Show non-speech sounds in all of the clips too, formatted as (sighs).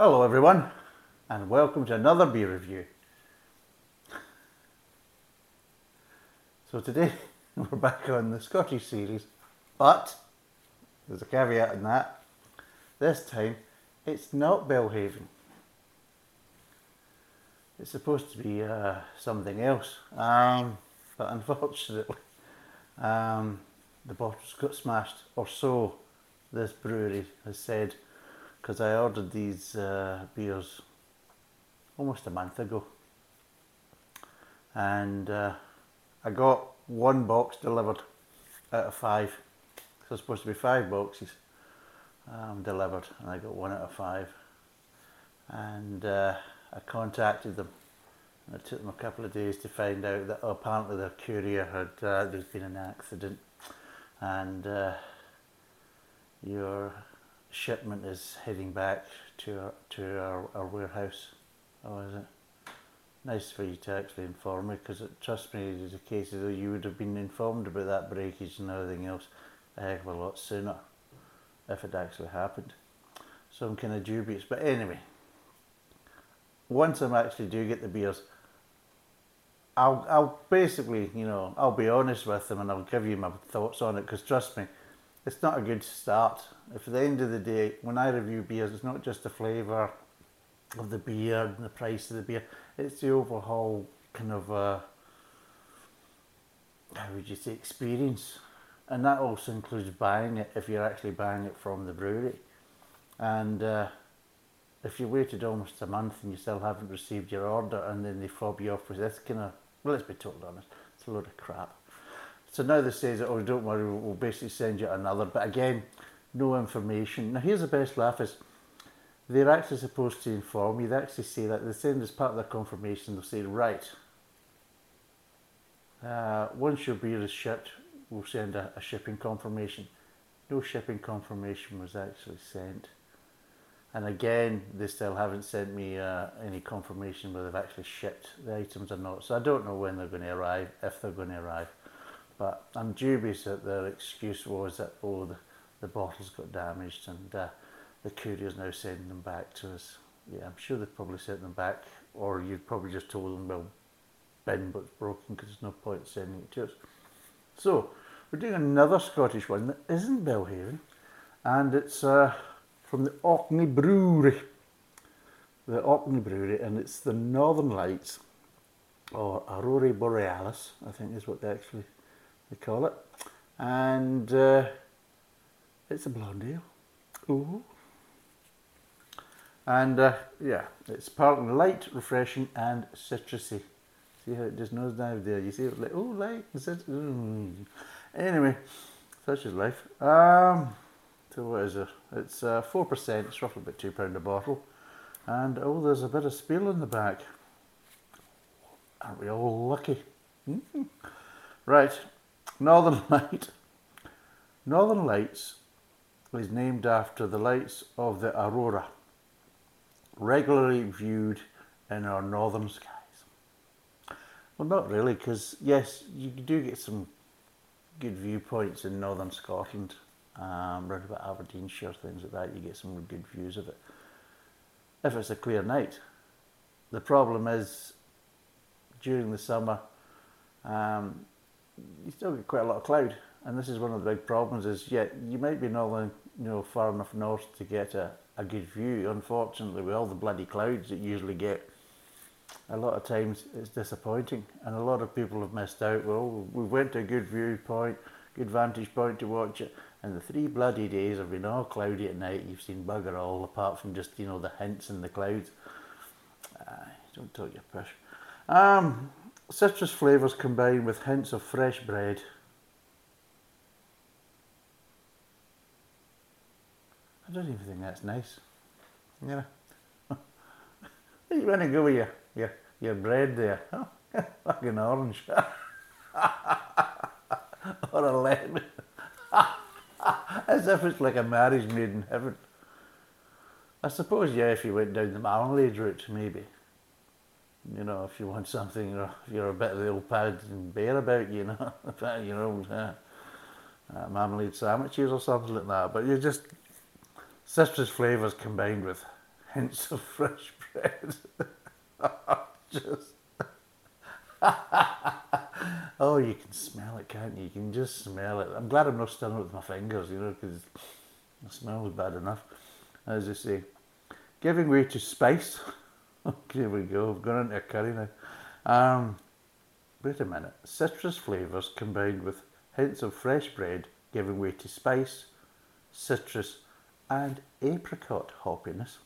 Hello, everyone, and welcome to another beer review. So, today (laughs) we're back on the Scottish series, but there's a caveat in that. This time it's not Belhaven, it's supposed to be uh, something else, um, but unfortunately, um, the bottles got smashed, or so this brewery has said because I ordered these uh, beers almost a month ago, and uh, I got one box delivered out of five. So it's supposed to be five boxes um, delivered, and I got one out of five. And uh, I contacted them, and it took them a couple of days to find out that oh, apparently their courier had uh, there's been an accident, and uh, your shipment is heading back to our, to our, our warehouse. Oh, is it? Nice for you to actually inform me because trust me, there's a case that you would have been informed about that breakage and everything else a heck of a lot sooner if it actually happened. So I'm kind of dubious. But anyway, once I actually do get the beers, I'll, I'll basically, you know, I'll be honest with them and I'll give you my thoughts on it because trust me, it's not a good start. If at the end of the day, when I review beers, it's not just the flavour of the beer and the price of the beer, it's the overall kind of, uh, how would you say, experience. And that also includes buying it if you're actually buying it from the brewery. And uh, if you waited almost a month and you still haven't received your order and then they fob you off with this kind of, well, let's be totally honest, it's a load of crap. So now they say that, oh, don't worry, we'll basically send you another. But again, no information. Now, here's the best laugh is they're actually supposed to inform you. They actually say that. They send as part of their confirmation, they'll say, right, uh, once your beer is shipped, we'll send a, a shipping confirmation. No shipping confirmation was actually sent. And again, they still haven't sent me uh, any confirmation whether they've actually shipped the items or not. So I don't know when they're going to arrive, if they're going to arrive. But I'm dubious that their excuse was that, oh, the, the bottles got damaged and uh, the courier's now sending them back to us. Yeah, I'm sure they've probably sent them back, or you've probably just told them, well, bin but it's broken because there's no point sending it to us. So, we're doing another Scottish one that isn't Belhaven, and it's uh, from the Orkney Brewery. The Orkney Brewery, and it's the Northern Lights, or Aurora Borealis, I think is what they actually they call it. And uh, it's a blonde ale. Ooh. And uh, yeah, it's partly light, refreshing, and citrusy. See how it just nose dive there? You see it like, oh, light and citrus. Mm. Anyway, such is life. Um, so what is it? It's uh, 4%, it's roughly about £2 a bottle. And oh, there's a bit of spiel in the back. Aren't we all lucky? Mm-hmm. (laughs) Right, Northern (laughs) Light. Northern Lights is named after the lights of the aurora, regularly viewed in our northern skies. Well, not really, because yes, you do get some good viewpoints in northern Scotland, um, around about Aberdeenshire, things like that. You get some good views of it. If it's a clear night, the problem is during the summer, um, you still get quite a lot of cloud, and this is one of the big problems. Is yeah, you might be northern, you know, far enough north to get a, a good view. Unfortunately, with all the bloody clouds that you usually get, a lot of times it's disappointing, and a lot of people have missed out. Well, we went to a good viewpoint, good vantage point to watch it, and the three bloody days have been all cloudy at night. You've seen bugger all, apart from just you know the hints in the clouds. Uh, don't talk your push. Um, Citrus flavours combined with hints of fresh bread. I don't even think that's nice. Yeah. you (laughs) want to go with your, your, your bread there? (laughs) Fucking orange. (laughs) or a lemon. As if it's like a marriage made in heaven. I suppose, yeah, if you went down the marmalade route, maybe you know, if you want something, or if you're a bit of the old pad and bear about, you know, (laughs) you know, uh, uh, marmalade sandwiches or something like that. But you just citrus flavours combined with hints of (laughs) fresh bread. (laughs) just. oh, you can smell it, can't you? You can just smell it. I'm glad I'm not stirring it with my fingers, you know, because the smell was bad enough. As I say, giving way to spice. (laughs) Here we go. I've gone into a curry now. Um, wait a minute. Citrus flavours combined with hints of fresh bread, giving way to spice, citrus, and apricot hoppiness.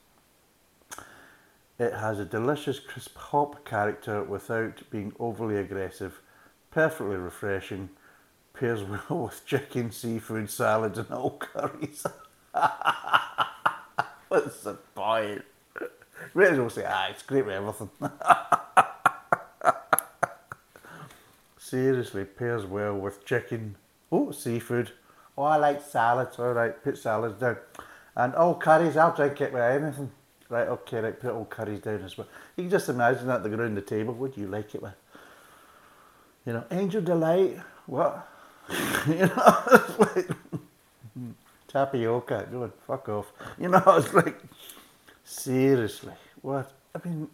It has a delicious crisp hop character without being overly aggressive, perfectly refreshing, pairs (laughs) well with chicken, seafood, salads, and all (laughs) curries. What's the point? As well say, ah, it's great with everything. (laughs) Seriously, pairs well with chicken. Oh, seafood. Oh, I like salads. All right, put salads down. And all curries, I'll drink it with anything. Right, okay, right, put all curries down as well. You can just imagine that, the around the table. What do you like it with? You know, Angel Delight, what? (laughs) you know, it's like tapioca, go on, fuck off. You know, (laughs) it's like, seriously, what? I mean,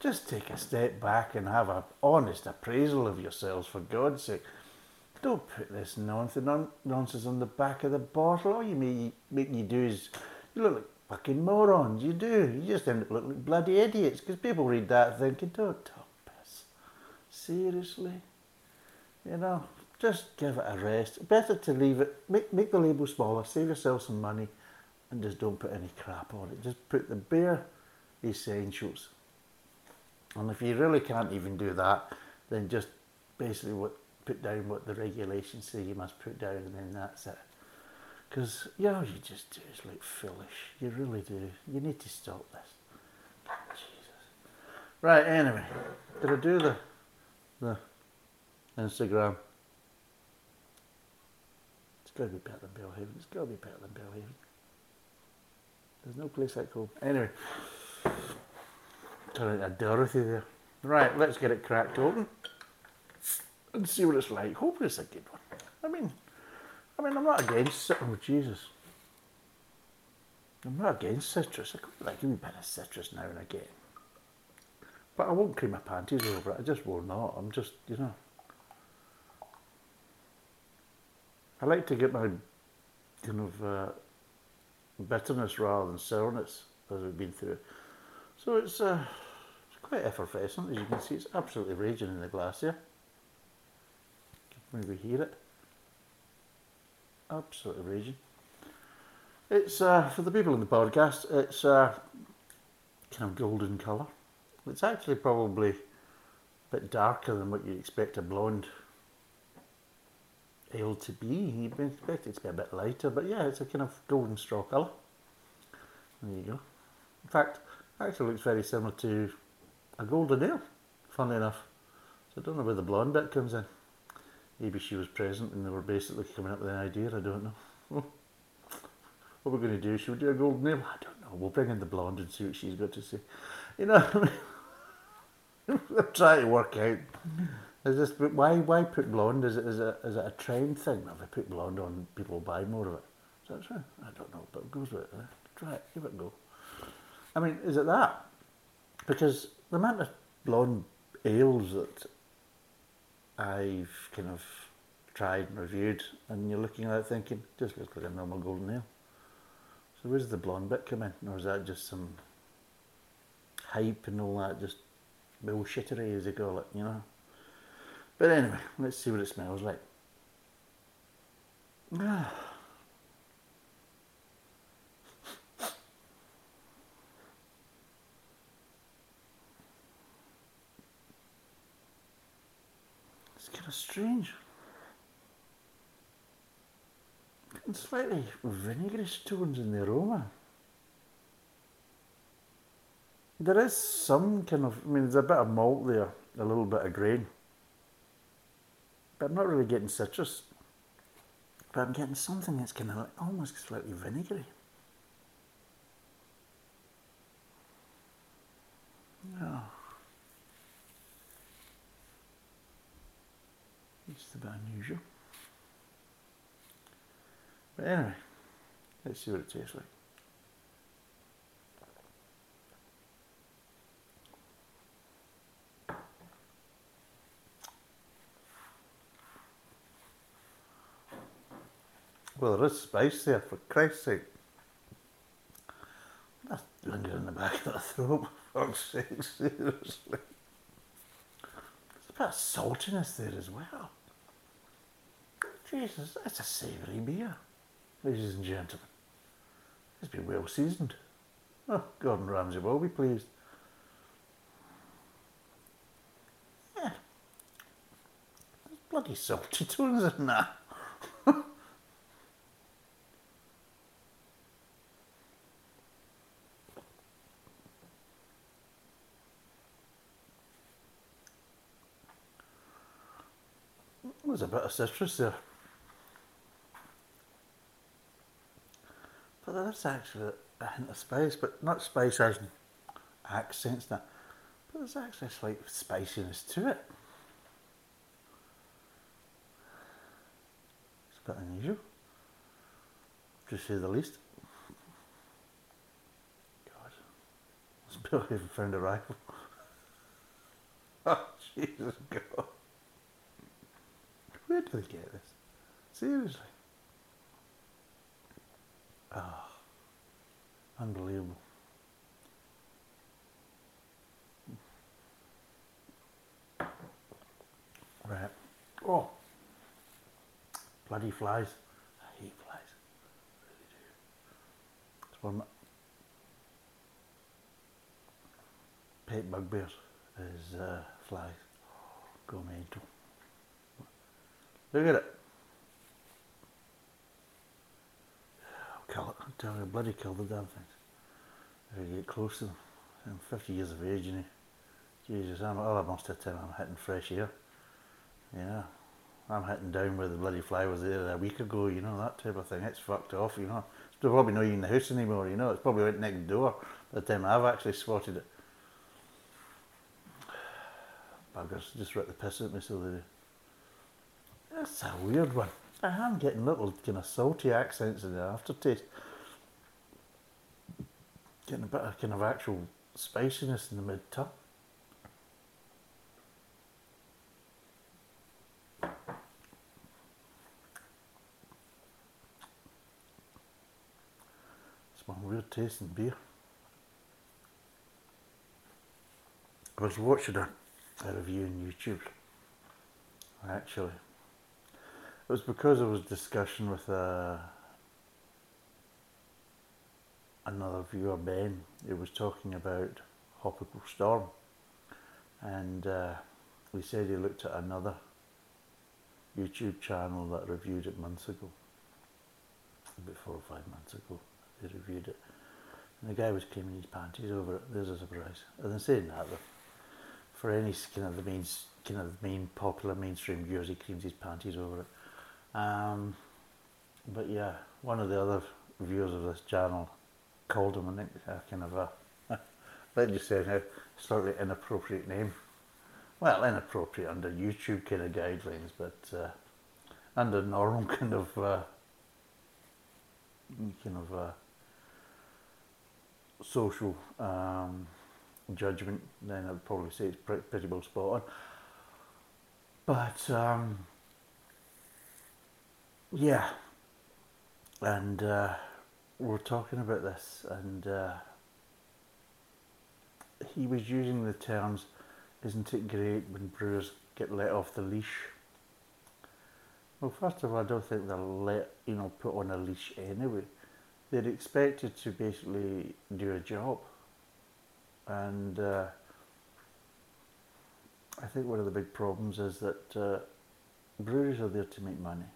just take a step back and have an honest appraisal of yourselves, for God's sake. Don't put this nonsense on the back of the bottle. All you make, make you do is you look like fucking morons. You do. You just end up looking like bloody idiots because people read that thinking, don't talk piss. Seriously? You know, just give it a rest. Better to leave it, make, make the label smaller, save yourself some money, and just don't put any crap on it. Just put the bare essentials. And if you really can't even do that, then just basically what put down what the regulations say you must put down, and then that's it. Because, you know, you just do is like foolish. You really do. You need to stop this. Jesus. Right, anyway. Did I do the, the Instagram? It's got to be better than Belhaven. It's got to be better than Belhaven. There's no place like home. Anyway. Turn into a Dorothy there. Right, let's get it cracked open and see what it's like. Hopefully it's a good one. I mean, I mean, I'm not against sitting with Jesus. I'm not against citrus. I could like a wee bit of citrus now and again. But I won't cream my panties over it. I just will not. I'm just, you know. I like to get my kind of uh, bitterness rather than sourness as we've been through. So it's, uh, quite effervescent, as you can see. It's absolutely raging in the glass here. Maybe hear it. Absolutely raging. It's, uh, for the people in the podcast, it's uh, kind of golden colour. It's actually probably a bit darker than what you'd expect a blonde ale to be. You expect it to be a bit lighter, but yeah, it's a kind of golden straw colour. There you go. In fact, actually looks very similar to a golden ale, funnily enough. So I don't know where the blonde bit comes in. Maybe she was present and they were basically coming up with an idea, I don't know. (laughs) what we're going to do, should we do a golden ale? I don't know. We'll bring in the blonde and see what she's got to say. You know, I'm (laughs) trying to work out. Is this why why put blonde? Is it is it is it a trend thing? If I put blonde on, people buy more of it. Is that true? I don't know, but it goes with it. Eh? Try it, give it a go. I mean, is it that? Because the amount of blonde ales that I've kind of tried and reviewed, and you're looking at it thinking, just looks like a normal golden ale. So where's the blonde bit come in? Or is that just some hype and all that, just bullshittery as they call it, you know? But anyway, let's see what it smells like. (sighs) Ah. kind of strange. And slightly vinegary tones in the aroma. There is some kind of, I mean, there's a bit of malt there, a little bit of grain. But I'm not really getting citrus. But I'm getting something that's kind of like almost slightly vinegary. Oh. It's a bit unusual. But anyway, let's see what it tastes like. Well, there is spice there, for Christ's sake. That's lingering in the back of the throat, (laughs) for fuck's sake, seriously. There's a bit of saltiness there as well. Jesus, that's a savoury beer, ladies and gentlemen. It's been well seasoned. Oh, Gordon Ramsay will be pleased. Yeah. There's bloody salty tones in that. There's a bit of citrus there. But there's actually a hint of spice, but not spice as accents now. But there's actually a slight spiciness to it. It's a bit unusual, to say the least. God, this Bill even found a rifle. (laughs) oh, Jesus God. Where do they get this? Seriously. Ah, unbelievable. Right. Oh, bloody flies. I hate flies. I really do. It's one of my pet bugbears is uh, flies. Go mental. Look at it. I'll kill it. I'm telling you, bloody kill the damn things. I get close to them. I'm 50 years of age, you know. Jesus, I'm, oh, most of the time I'm hitting fresh air. Yeah. I'm hitting down where the bloody fly was there a week ago, you know, that type of thing. It's fucked off, you know. It's probably not even in the house anymore, you know. It's probably went next door by the time I've actually spotted it. (sighs) Buggers, just ripped the piss of me so they do. That's a weird one. I am getting little kind of salty accents in the aftertaste. Getting a bit of kind of actual spiciness in the mid tongue. It's one weird tasting beer. I was watching a, a review on YouTube actually it was because there was discussion with uh, another viewer, Ben, who was talking about Tropical Storm. And uh, we said he looked at another YouTube channel that reviewed it months ago. About four or five months ago, they reviewed it. And the guy was cleaning his panties over it. There's a surprise. And then saying that, for any kind of the main, kind of main popular mainstream viewers, he cleans his panties over it. Um, but yeah, one of the other viewers of this channel called him, a kind of a, let's just say, a slightly inappropriate name. Well, inappropriate under YouTube kind of guidelines, but uh, under normal (laughs) kind of uh, kind of uh, social um, judgment, then I'd probably say it's pretty, pretty well spot on. But um, yeah, and uh, we're talking about this, and uh, he was using the terms, "Isn't it great when brewers get let off the leash?" Well, first of all, I don't think they're let you know put on a leash anyway. They're expected to basically do a job, and uh, I think one of the big problems is that uh, breweries are there to make money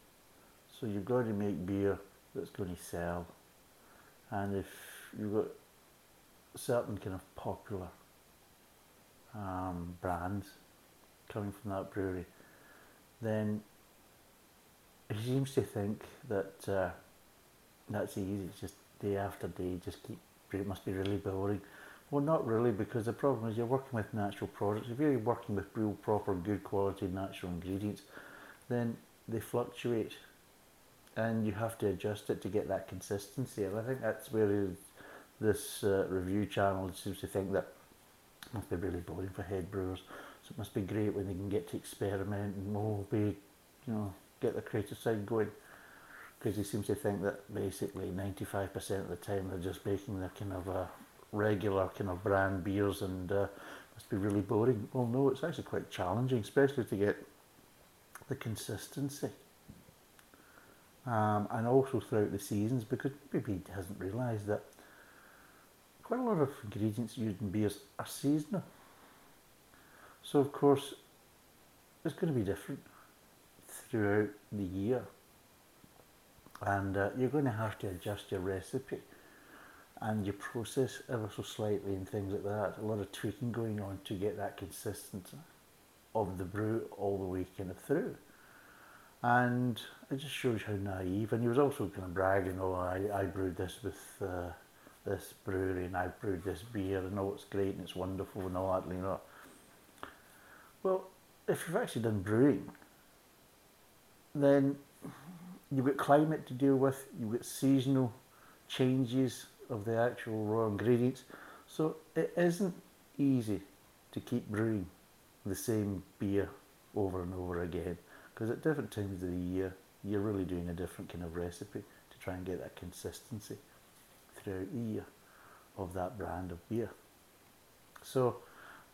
so you've got to make beer that's going to sell. And if you've got certain kind of popular um, brands coming from that brewery, then he seems to think that uh, that's easy. It's just day after day, just keep. It must be really boring. Well, not really, because the problem is you're working with natural products. If you're working with real, proper, good quality natural ingredients, then they fluctuate and you have to adjust it to get that consistency. And I think that's where this uh, review channel seems to think that it must be really boring for head brewers. So it must be great when they can get to experiment and oh, be, you know, get the creative side going. because he seems to think that basically 95% of the time they're just making the kind of uh, regular kind of brand beers and uh, must be really boring. Well, no, it's actually quite challenging, especially to get the consistency. Um, and also throughout the seasons, because maybe he hasn't realised that quite a lot of ingredients used in beers are seasonal. So, of course, it's going to be different throughout the year and uh, you're going to have to adjust your recipe and your process ever so slightly and things like that. A lot of tweaking going on to get that consistency of the brew all the way kind of through. And it just shows how naive. And he was also kind of bragging, oh, I, I brewed this with uh, this brewery and I brewed this beer and oh, it's great and it's wonderful and all that, you know. Well, if you've actually done brewing, then you've got climate to deal with, you've got seasonal changes of the actual raw ingredients. So it isn't easy to keep brewing the same beer over and over again because at different times of the year you're really doing a different kind of recipe to try and get that consistency throughout the year of that brand of beer. So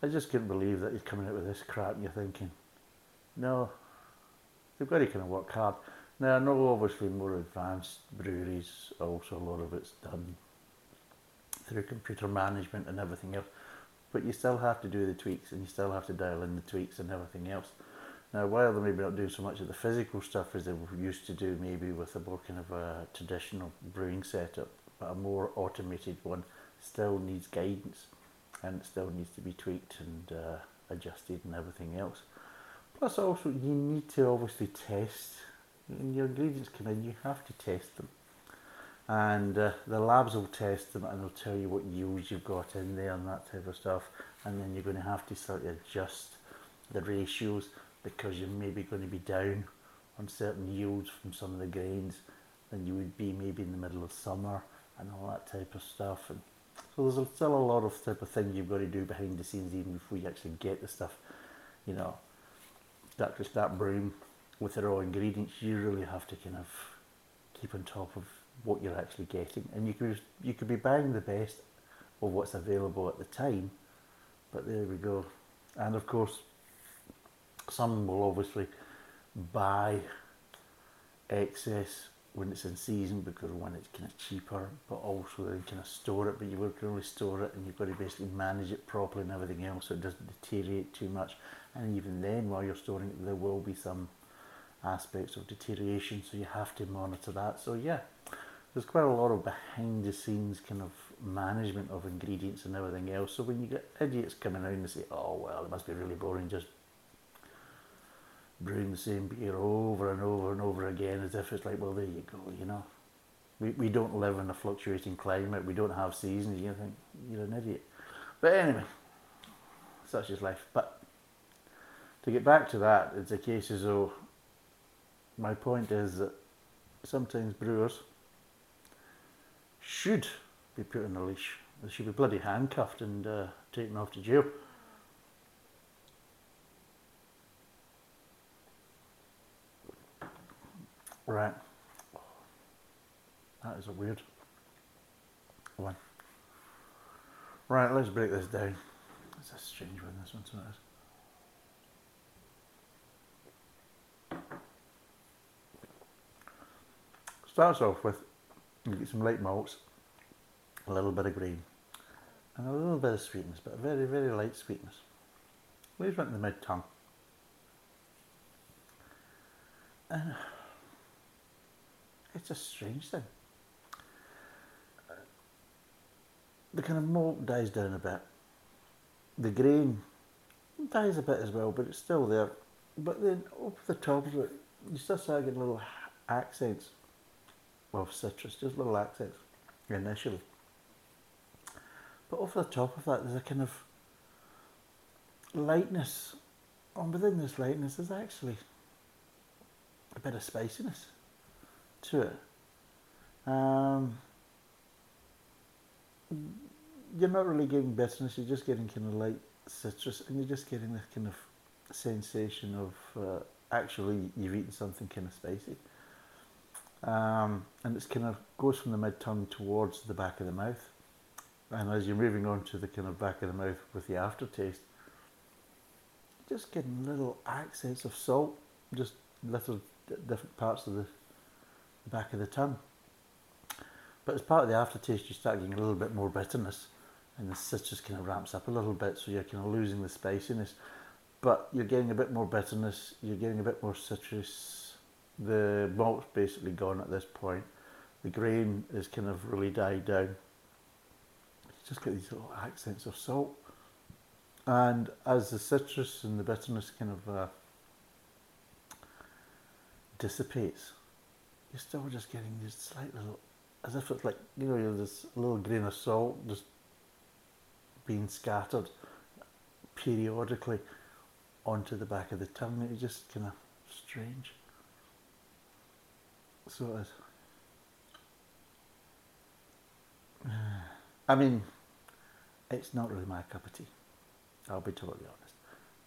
I just couldn't believe that you're coming out with this crap and you're thinking, no, they've got to kind of work hard. Now, I know obviously more advanced breweries, also a lot of it's done through computer management and everything else, but you still have to do the tweaks and you still have to dial in the tweaks and everything else. Now, while they maybe not doing so much of the physical stuff as they used to do, maybe with a more kind of a traditional brewing setup, but a more automated one still needs guidance and it still needs to be tweaked and uh, adjusted and everything else. Plus, also, you need to obviously test when your ingredients come in, you have to test them. And uh, the labs will test them and they'll tell you what yields you've got in there and that type of stuff. And then you're going to have to sort of adjust the ratios because you're maybe going to be down on certain yields from some of the grains than you would be maybe in the middle of summer and all that type of stuff. And so there's still a lot of type of thing you've got to do behind the scenes even before you actually get the stuff, you know, start to start brewing with the raw ingredients, you really have to kind of keep on top of what you're actually getting. And you could you could be buying the best of what's available at the time, but there we go. And of course, some will obviously buy excess when it's in season because one it's kind of cheaper, but also then kind of store it. But you will really store it, and you've got to basically manage it properly and everything else, so it doesn't deteriorate too much. And even then, while you're storing it, there will be some aspects of deterioration, so you have to monitor that. So yeah, there's quite a lot of behind the scenes kind of management of ingredients and everything else. So when you get idiots coming around and say, oh well, it must be really boring just brewing the same beer over and over and over again as if it's like, well, there you go, you know. We, we don't live in a fluctuating climate, we don't have seasons, you think you're an idiot. But anyway, such is life. But to get back to that, it's a case as though my point is that sometimes brewers should be put on a leash. They should be bloody handcuffed and uh, taken off to jail. Right. That is a weird one. Right, let's break this down. It's a strange one, this one, so it is. Starts off with you get some light malts, a little bit of grain, and a little bit of sweetness, but a very, very light sweetness. Leaves right in the mid tongue. And it's a strange thing. The kind of malt dies down a bit. The grain dies a bit as well, but it's still there. But then over the top of it, you start getting little accents of citrus, just little accents initially. But over the top of that, there's a kind of lightness. And within this lightness, there's actually a bit of spiciness to it. Um, you're not really getting bitterness, you're just getting kind of light citrus, and you're just getting this kind of sensation of uh, actually you've eaten something kind of spicy. um, and it's kind of goes from the mid tongue towards the back of the mouth. And as you're moving on to the kind of back of the mouth with the aftertaste, just getting little accents of salt, just little different parts of the, back of the tongue. But as part of the aftertaste, you start getting a little bit more bitterness, and the citrus kind of ramps up a little bit, so you're kind of losing the spiciness. But you're getting a bit more bitterness, you're getting a bit more citrus. The malt's basically gone at this point. The grain is kind of really died down. You just get these little accents of salt. And as the citrus and the bitterness kind of uh, dissipates, you're still just getting these slight little, as if it's like, you know, you're this little grain of salt just being scattered periodically onto the back of the tongue. It's just kind of strange. So it is. (sighs) I mean, it's not really my cup of tea. I'll be totally honest.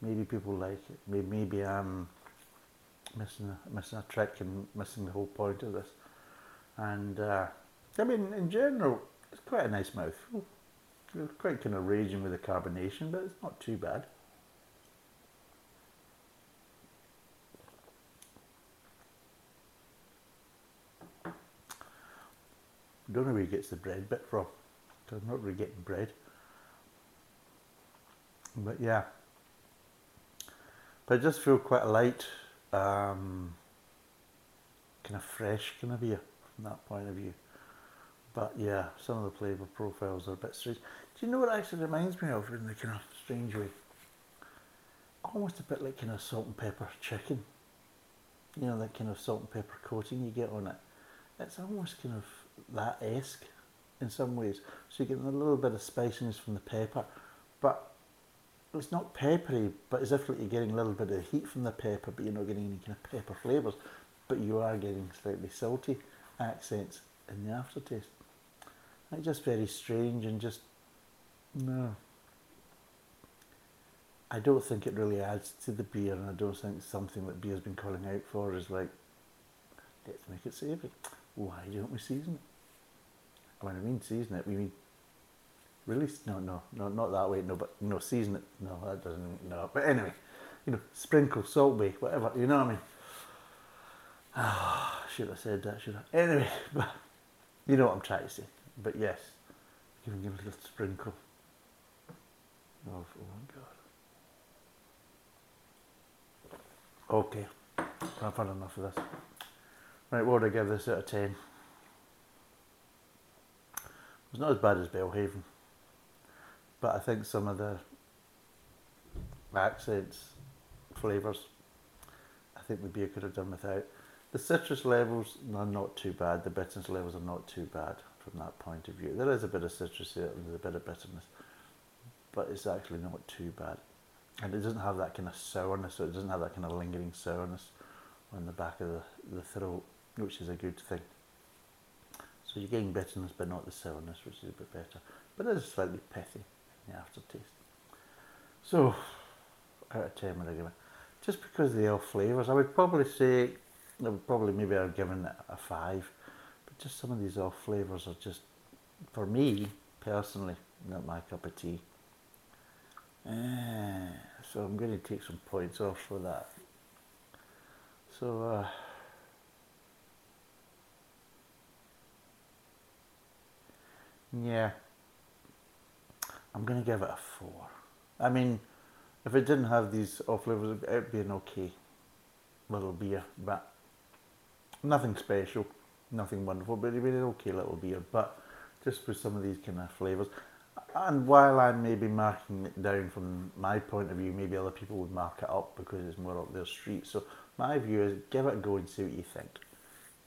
Maybe people like it. Maybe, maybe I'm missing a, missing a trick and missing the whole point of this. And uh, I mean, in general, it's quite a nice mouth. It's quite kind of raging with the carbonation, but it's not too bad. don't know where he gets the bread bit from. I'm not really getting bread. But yeah. But I just feel quite light, um, kind of fresh kind of beer from that point of view. But yeah, some of the flavour profiles are a bit strange. Do you know what actually reminds me of in the kind of strange way? Almost a bit like kind of salt and pepper chicken. You know, that kind of salt and pepper coating you get on it. It's almost kind of that esque in some ways. So you get a little bit of spiciness from the pepper, but it's not peppery, but as if like you're getting a little bit of heat from the pepper, but you're not getting any kind of pepper flavours. But you are getting slightly salty accents in the aftertaste. It's just very strange and just no. I don't think it really adds to the beer, and I don't think something that beer's been calling out for is like, let's make it savoury. Why don't we season it? When I mean season it, we mean Release? No, no, no, not that way. No, but no, season it. No, that doesn't. No, but anyway, you know, sprinkle, Salt Bae, whatever. You know what I mean? Ah, should have said that. Should I? Anyway, (laughs) but you know what I'm trying to say. But yes, give him a little sprinkle. Oh, oh my God. Okay, I've had enough of this. Right, what would I give this out of 10? It's not as bad as Belhaven but I think some of the accents, flavours, I think the beer could have done without. The citrus levels are not too bad. The bitterness levels are not too bad from that point of view. There is a bit of citrus here and there's a bit of bitterness, but it's actually not too bad. And it doesn't have that kind of sourness, so it doesn't have that kind of lingering sourness on the back of the, the throat, which is a good thing. So you're getting bitterness, but not the sourness, which is a bit better. But it is slightly pithy. So, out of 10 would I give it? Just because of the elf flavours, I would probably say, I would probably maybe I've given it a 5, but just some of these off flavours are just, for me, personally, not my cup of tea. Uh, so I'm going to take some points off for that. So, uh, yeah. I'm going to give it a four. I mean, if it didn't have these off flavors, it'd be an okay little beer, but nothing special, nothing wonderful, but it'd be an okay little beer. But just with some of these kind of flavors, and while I may be marking it down from my point of view, maybe other people would mark it up because it's more up their street. So my view is give it a go and see what you think.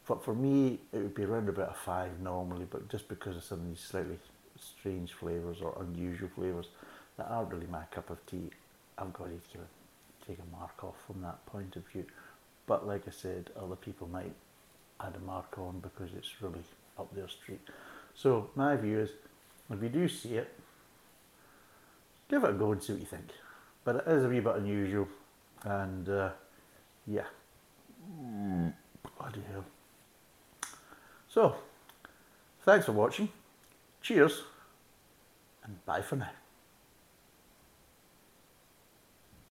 But for me, it would be around about a five normally, but just because of some of these slightly strange flavours or unusual flavours that aren't really my cup of tea, I've got to give take a mark off from that point of view. But like I said, other people might add a mark on because it's really up their street. So my view is, if you do see it, give it a go and see what you think. But it is a wee bit unusual, and uh, yeah, bloody hell. So, thanks for watching. Cheers, and bye for now.